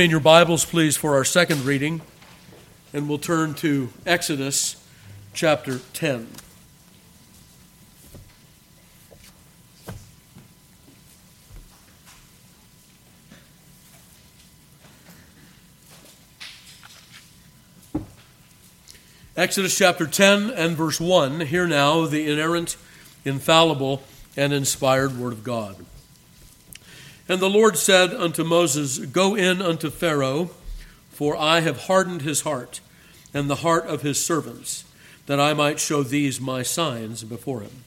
In your Bibles, please, for our second reading, and we'll turn to Exodus chapter 10. Exodus chapter 10 and verse 1. Hear now the inerrant, infallible, and inspired Word of God. And the Lord said unto Moses, Go in unto Pharaoh, for I have hardened his heart and the heart of his servants, that I might show these my signs before him.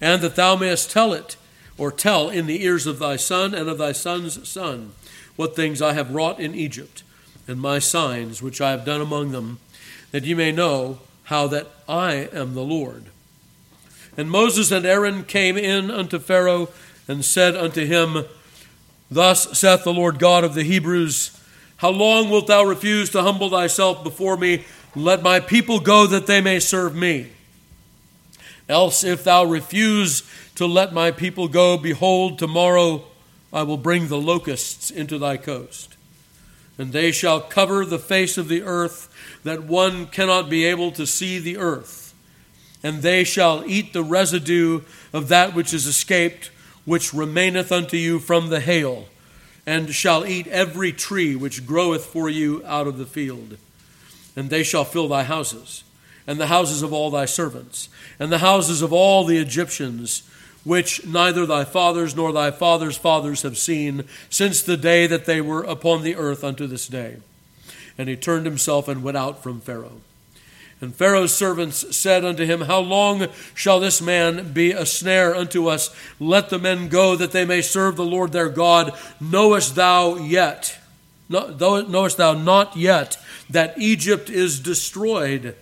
And that thou mayest tell it, or tell in the ears of thy son and of thy son's son, what things I have wrought in Egypt, and my signs which I have done among them, that ye may know how that I am the Lord. And Moses and Aaron came in unto Pharaoh and said unto him, Thus saith the Lord God of the Hebrews How long wilt thou refuse to humble thyself before me? Let my people go that they may serve me. Else, if thou refuse to let my people go, behold, tomorrow I will bring the locusts into thy coast. And they shall cover the face of the earth, that one cannot be able to see the earth. And they shall eat the residue of that which is escaped which remaineth unto you from the hail, and shall eat every tree which groweth for you out of the field. And they shall fill thy houses, and the houses of all thy servants, and the houses of all the Egyptians, which neither thy fathers nor thy fathers' fathers have seen, since the day that they were upon the earth unto this day. And he turned himself and went out from Pharaoh. And Pharaoh's servants said unto him, How long shall this man be a snare unto us? Let the men go, that they may serve the Lord their God. Knowest thou yet, knowest thou not yet, that Egypt is destroyed?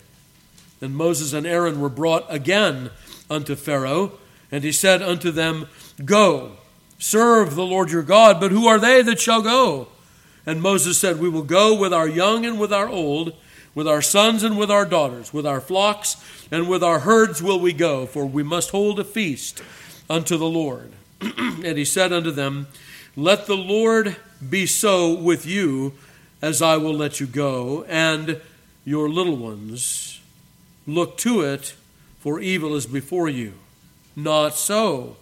And Moses and Aaron were brought again unto Pharaoh, and he said unto them, Go, serve the Lord your God, but who are they that shall go? And Moses said, We will go with our young and with our old with our sons and with our daughters, with our flocks and with our herds will we go, for we must hold a feast unto the Lord. and he said unto them, Let the Lord be so with you as I will let you go, and your little ones. Look to it, for evil is before you. Not so.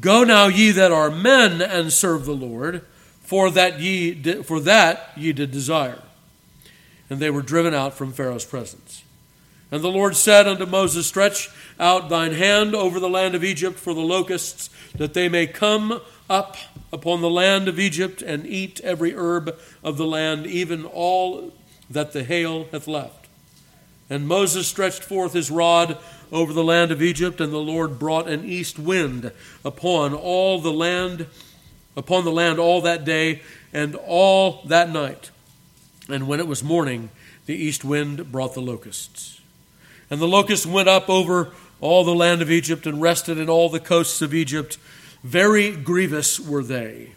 Go now, ye that are men, and serve the Lord, for that ye did, for that ye did desire and they were driven out from Pharaoh's presence. And the Lord said unto Moses, Stretch out thine hand over the land of Egypt for the locusts, that they may come up upon the land of Egypt and eat every herb of the land, even all that the hail hath left. And Moses stretched forth his rod over the land of Egypt, and the Lord brought an east wind upon all the land, upon the land all that day and all that night and when it was morning, the east wind brought the locusts. And the locusts went up over all the land of Egypt and rested in all the coasts of Egypt. Very grievous were they.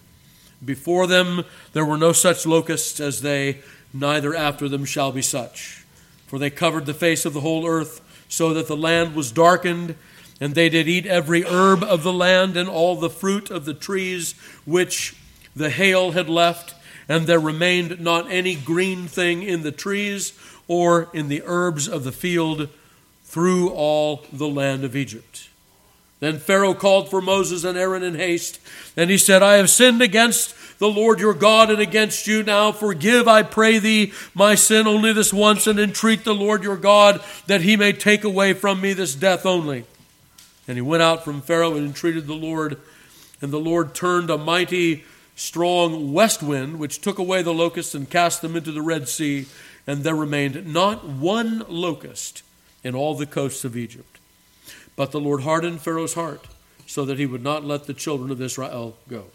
Before them there were no such locusts as they, neither after them shall be such. For they covered the face of the whole earth, so that the land was darkened, and they did eat every herb of the land and all the fruit of the trees which the hail had left and there remained not any green thing in the trees or in the herbs of the field through all the land of Egypt. Then Pharaoh called for Moses and Aaron in haste, and he said, I have sinned against the Lord your God and against you. Now forgive, I pray thee, my sin only this once, and entreat the Lord your God that he may take away from me this death only. And he went out from Pharaoh and entreated the Lord, and the Lord turned a mighty strong west wind, which took away the locusts and cast them into the Red Sea, and there remained not one locust in all the coasts of Egypt. But the Lord hardened Pharaoh's heart, so that he would not let the children of Israel go.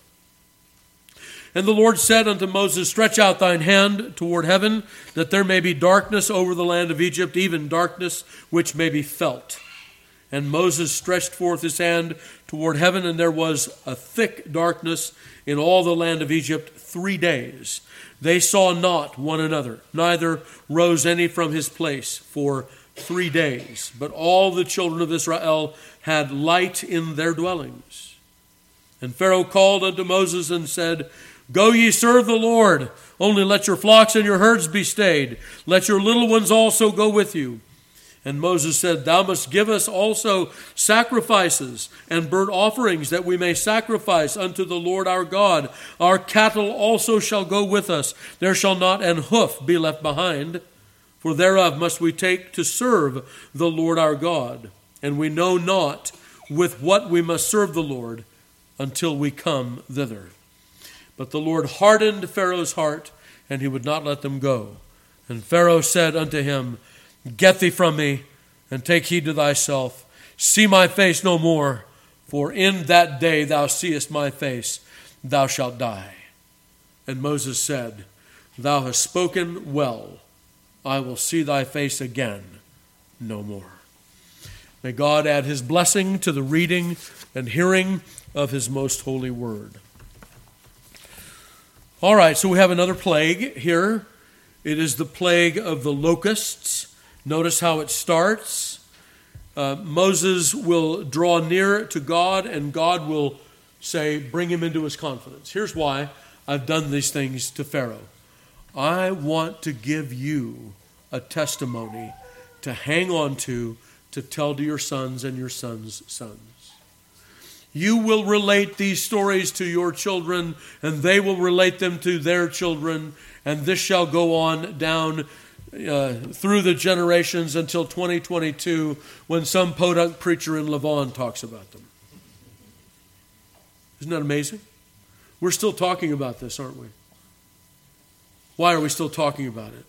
And the Lord said unto Moses, Stretch out thine hand toward heaven, that there may be darkness over the land of Egypt, even darkness which may be felt. And Moses stretched forth his hand toward heaven, and there was a thick darkness in all the land of Egypt three days. They saw not one another, neither rose any from his place for three days. But all the children of Israel had light in their dwellings. And Pharaoh called unto Moses and said, Go ye serve the Lord. Only let your flocks and your herds be stayed. Let your little ones also go with you. And Moses said, Thou must give us also sacrifices and burnt offerings, that we may sacrifice unto the Lord our God. Our cattle also shall go with us. There shall not an hoof be left behind, for thereof must we take to serve the Lord our God. And we know not with what we must serve the Lord until we come thither. But the Lord hardened Pharaoh's heart, and he would not let them go. And Pharaoh said unto him, Get thee from me, and take heed to thyself. See my face no more, for in that day thou seest my face, thou shalt die. And Moses said, Thou hast spoken well. I will see thy face again no more. May God add his blessing to the reading and hearing of his most holy word. All right, so we have another plague here. It is the plague of the locusts. Notice how it starts. Uh, Moses will draw near to God, and God will say, Bring him into his confidence. Here's why I've done these things to Pharaoh I want to give you a testimony to hang on to, to tell to your sons and your sons' sons. You will relate these stories to your children, and they will relate them to their children, and this shall go on down uh, through the generations until 2022 when some podunk preacher in Levon talks about them. Isn't that amazing? We're still talking about this, aren't we? Why are we still talking about it?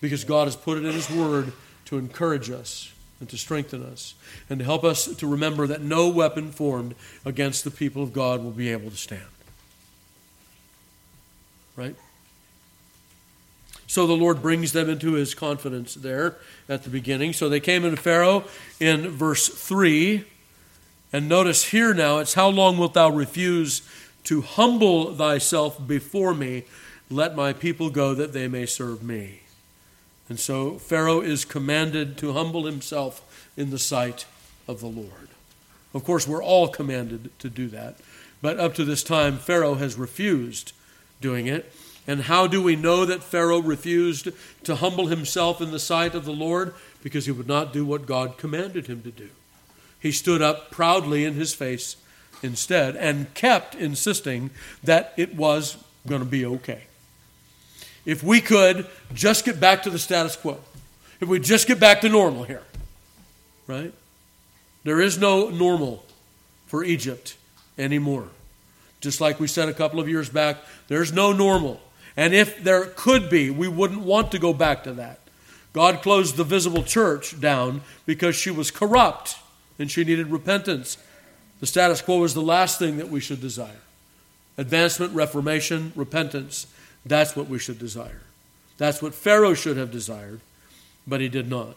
Because God has put it in His Word to encourage us and to strengthen us and to help us to remember that no weapon formed against the people of God will be able to stand. Right? So the Lord brings them into his confidence there at the beginning. So they came into Pharaoh in verse 3. And notice here now, it's how long wilt thou refuse to humble thyself before me? Let my people go that they may serve me. And so Pharaoh is commanded to humble himself in the sight of the Lord. Of course, we're all commanded to do that. But up to this time, Pharaoh has refused doing it. And how do we know that Pharaoh refused to humble himself in the sight of the Lord? Because he would not do what God commanded him to do. He stood up proudly in his face instead and kept insisting that it was going to be okay. If we could just get back to the status quo, if we just get back to normal here, right? There is no normal for Egypt anymore. Just like we said a couple of years back, there's no normal and if there could be, we wouldn't want to go back to that. God closed the visible church down because she was corrupt and she needed repentance. The status quo is the last thing that we should desire. Advancement, reformation, repentance, that's what we should desire. That's what Pharaoh should have desired, but he did not.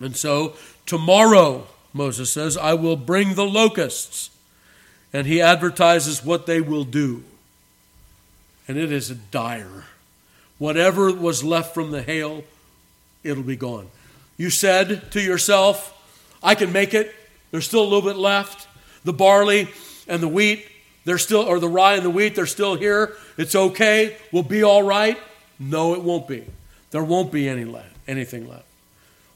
And so, tomorrow, Moses says, I will bring the locusts. And he advertises what they will do and it is dire. Whatever was left from the hail, it'll be gone. You said to yourself, I can make it. There's still a little bit left. The barley and the wheat, they're still, or the rye and the wheat, they're still here. It's okay. We'll be all right. No, it won't be. There won't be any left, anything left.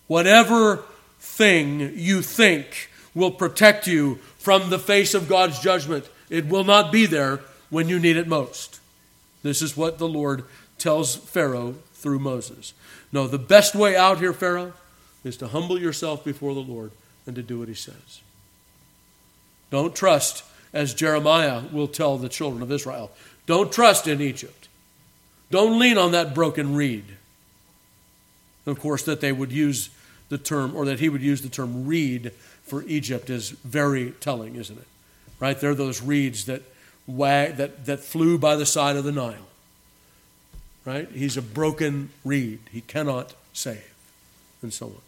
Whatever thing you think will protect you from the face of God's judgment, it will not be there when you need it most. This is what the Lord tells Pharaoh through Moses. No, the best way out here, Pharaoh, is to humble yourself before the Lord and to do what he says. Don't trust, as Jeremiah will tell the children of Israel, don't trust in Egypt. Don't lean on that broken reed. Of course, that they would use the term, or that he would use the term reed for Egypt is very telling, isn't it? Right? They're those reeds that wag, that, that flew by the side of the Nile. Right? He's a broken reed. He cannot save, and so on.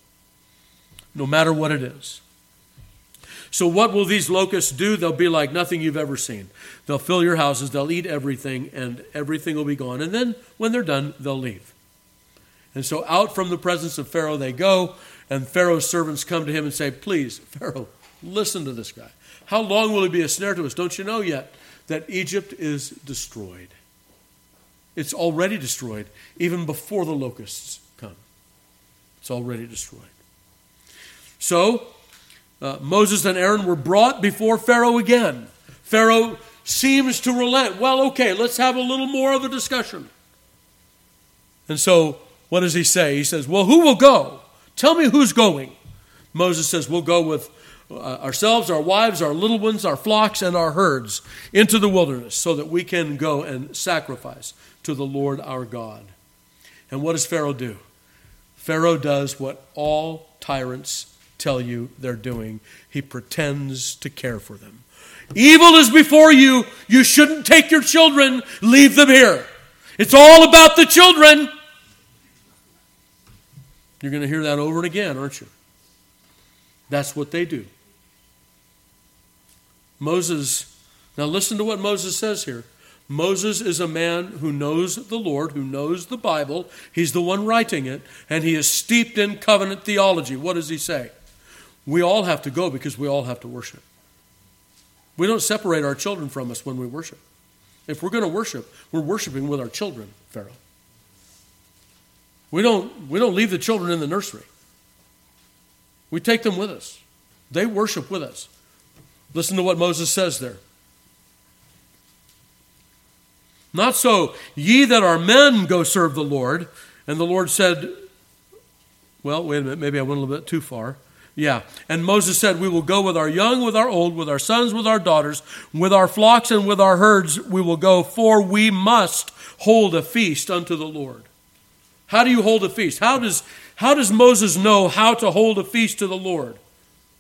No matter what it is. So, what will these locusts do? They'll be like nothing you've ever seen. They'll fill your houses, they'll eat everything, and everything will be gone. And then, when they're done, they'll leave. And so, out from the presence of Pharaoh they go, and Pharaoh's servants come to him and say, Please, Pharaoh, listen to this guy. How long will he be a snare to us? Don't you know yet that Egypt is destroyed. It's already destroyed, even before the locusts come. It's already destroyed. So, uh, Moses and Aaron were brought before Pharaoh again. Pharaoh seems to relent. Well, okay, let's have a little more of a discussion. And so, what does he say? He says, Well, who will go? Tell me who's going. Moses says, We'll go with uh, ourselves, our wives, our little ones, our flocks, and our herds into the wilderness so that we can go and sacrifice to the Lord our God. And what does Pharaoh do? Pharaoh does what all tyrants tell you they're doing he pretends to care for them. Evil is before you. You shouldn't take your children, leave them here. It's all about the children. You're going to hear that over and again, aren't you? That's what they do. Moses, now listen to what Moses says here. Moses is a man who knows the Lord, who knows the Bible. He's the one writing it, and he is steeped in covenant theology. What does he say? We all have to go because we all have to worship. We don't separate our children from us when we worship. If we're going to worship, we're worshiping with our children, Pharaoh. We don't, we don't leave the children in the nursery. We take them with us. They worship with us. Listen to what Moses says there. Not so, ye that are men go serve the Lord. And the Lord said, Well, wait a minute, maybe I went a little bit too far. Yeah. And Moses said, We will go with our young, with our old, with our sons, with our daughters, with our flocks, and with our herds we will go, for we must hold a feast unto the Lord. How do you hold a feast? How does, how does Moses know how to hold a feast to the Lord?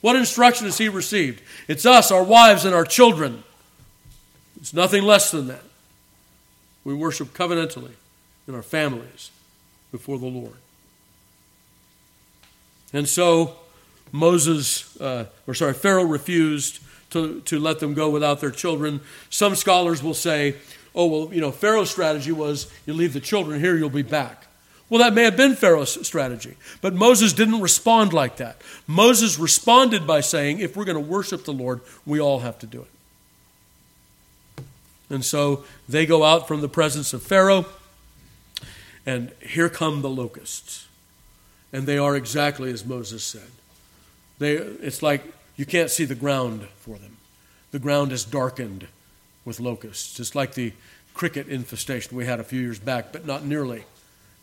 What instruction has he received? It's us, our wives, and our children. It's nothing less than that. We worship covenantally in our families before the Lord. And so Moses, uh, or sorry, Pharaoh refused to, to let them go without their children. Some scholars will say, oh, well, you know, Pharaoh's strategy was you leave the children here, you'll be back. Well, that may have been Pharaoh's strategy, but Moses didn't respond like that. Moses responded by saying, if we're going to worship the Lord, we all have to do it. And so they go out from the presence of Pharaoh, and here come the locusts. And they are exactly as Moses said. They, it's like you can't see the ground for them. The ground is darkened with locusts, It's like the cricket infestation we had a few years back, but not nearly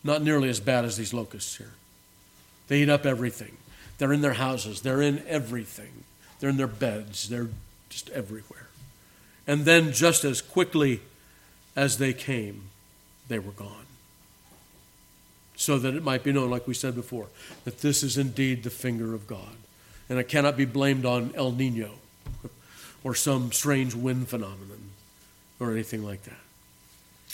not nearly as bad as these locusts here. They eat up everything. They're in their houses, they're in everything. They're in their beds, they're just everywhere. And then, just as quickly as they came, they were gone. So that it might be known, like we said before, that this is indeed the finger of God. And it cannot be blamed on El Nino or some strange wind phenomenon or anything like that.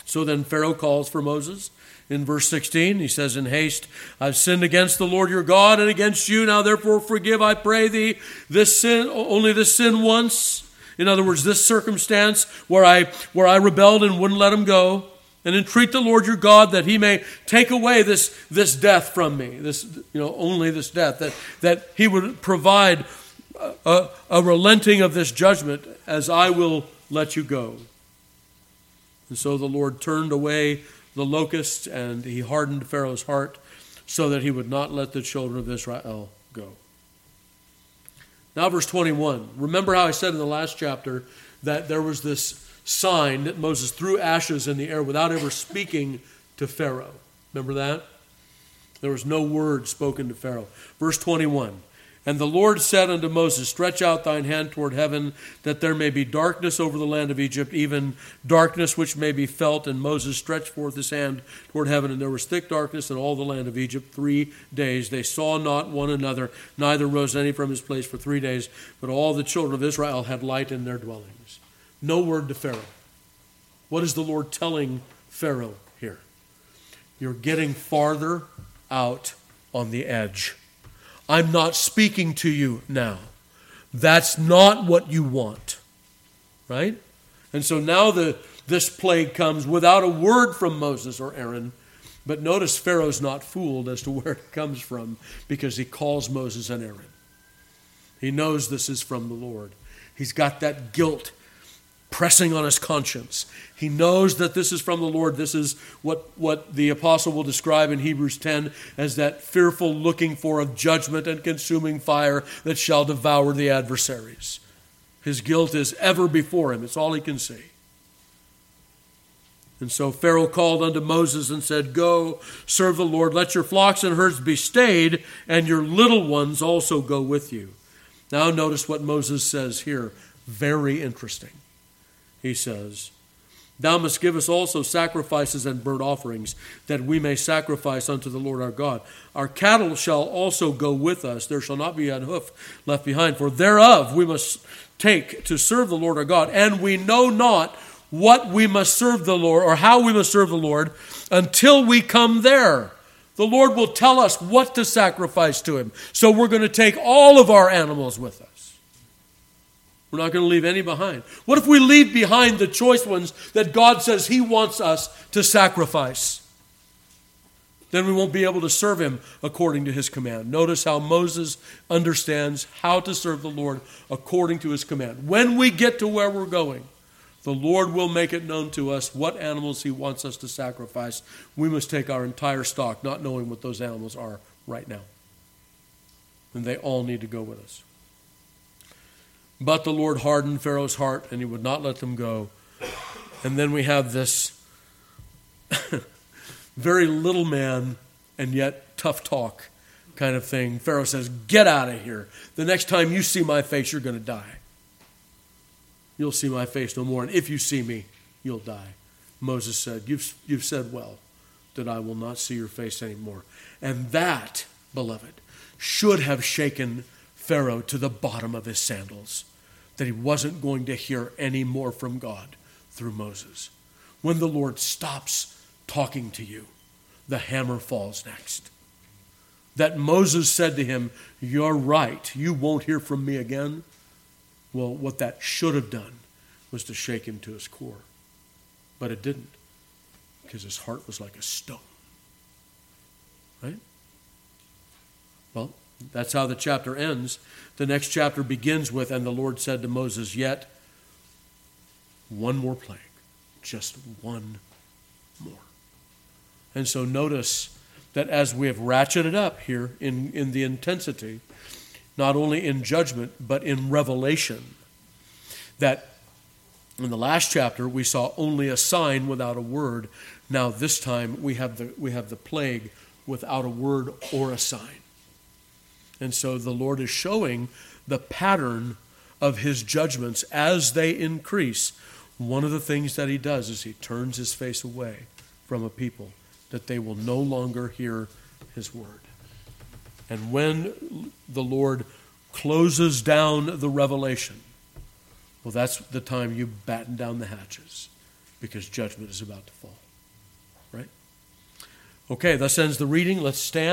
So then Pharaoh calls for Moses in verse 16. He says, In haste, I've sinned against the Lord your God and against you. Now therefore forgive, I pray thee, this sin, only this sin once. In other words, this circumstance where I, where I rebelled and wouldn't let him go. And entreat the Lord your God that he may take away this, this death from me, this, you know, only this death, that, that he would provide a, a relenting of this judgment as I will let you go. And so the Lord turned away the locusts and he hardened Pharaoh's heart so that he would not let the children of Israel go. Now, verse 21. Remember how I said in the last chapter that there was this sign that Moses threw ashes in the air without ever speaking to Pharaoh. Remember that? There was no word spoken to Pharaoh. Verse 21 and the Lord said unto Moses, Stretch out thine hand toward heaven, that there may be darkness over the land of Egypt, even darkness which may be felt. And Moses stretched forth his hand toward heaven, and there was thick darkness in all the land of Egypt three days. They saw not one another, neither rose any from his place for three days, but all the children of Israel had light in their dwellings. No word to Pharaoh. What is the Lord telling Pharaoh here? You're getting farther out on the edge. I'm not speaking to you now. That's not what you want. Right? And so now the, this plague comes without a word from Moses or Aaron. But notice Pharaoh's not fooled as to where it comes from because he calls Moses and Aaron. He knows this is from the Lord. He's got that guilt pressing on his conscience. He knows that this is from the Lord. This is what, what the apostle will describe in Hebrews 10 as that fearful looking for of judgment and consuming fire that shall devour the adversaries. His guilt is ever before him, it's all he can see. And so Pharaoh called unto Moses and said, Go, serve the Lord, let your flocks and herds be stayed, and your little ones also go with you. Now, notice what Moses says here. Very interesting. He says, Thou must give us also sacrifices and burnt offerings, that we may sacrifice unto the Lord our God. Our cattle shall also go with us. There shall not be an hoof left behind, for thereof we must take to serve the Lord our God. And we know not what we must serve the Lord or how we must serve the Lord until we come there. The Lord will tell us what to sacrifice to Him. So we're going to take all of our animals with us. We're not going to leave any behind. What if we leave behind the choice ones that God says He wants us to sacrifice? Then we won't be able to serve Him according to His command. Notice how Moses understands how to serve the Lord according to His command. When we get to where we're going, the Lord will make it known to us what animals He wants us to sacrifice. We must take our entire stock, not knowing what those animals are right now. And they all need to go with us. But the Lord hardened Pharaoh's heart, and he would not let them go. And then we have this very little man and yet tough talk kind of thing. Pharaoh says, Get out of here. The next time you see my face, you're going to die. You'll see my face no more, and if you see me, you'll die. Moses said, You've, you've said well that I will not see your face anymore. And that, beloved, should have shaken Pharaoh to the bottom of his sandals, that he wasn't going to hear any more from God through Moses. When the Lord stops talking to you, the hammer falls next. That Moses said to him, You're right, you won't hear from me again. Well, what that should have done was to shake him to his core. But it didn't, because his heart was like a stone. Right? Well, that's how the chapter ends. The next chapter begins with, And the Lord said to Moses, Yet one more plague, just one more. And so notice that as we have ratcheted up here in, in the intensity, not only in judgment, but in revelation. That in the last chapter we saw only a sign without a word. Now this time we have the, we have the plague without a word or a sign. And so the Lord is showing the pattern of his judgments as they increase. One of the things that he does is he turns his face away from a people that they will no longer hear his word. And when the Lord closes down the revelation, well, that's the time you batten down the hatches because judgment is about to fall. Right? Okay, thus ends the reading. Let's stand.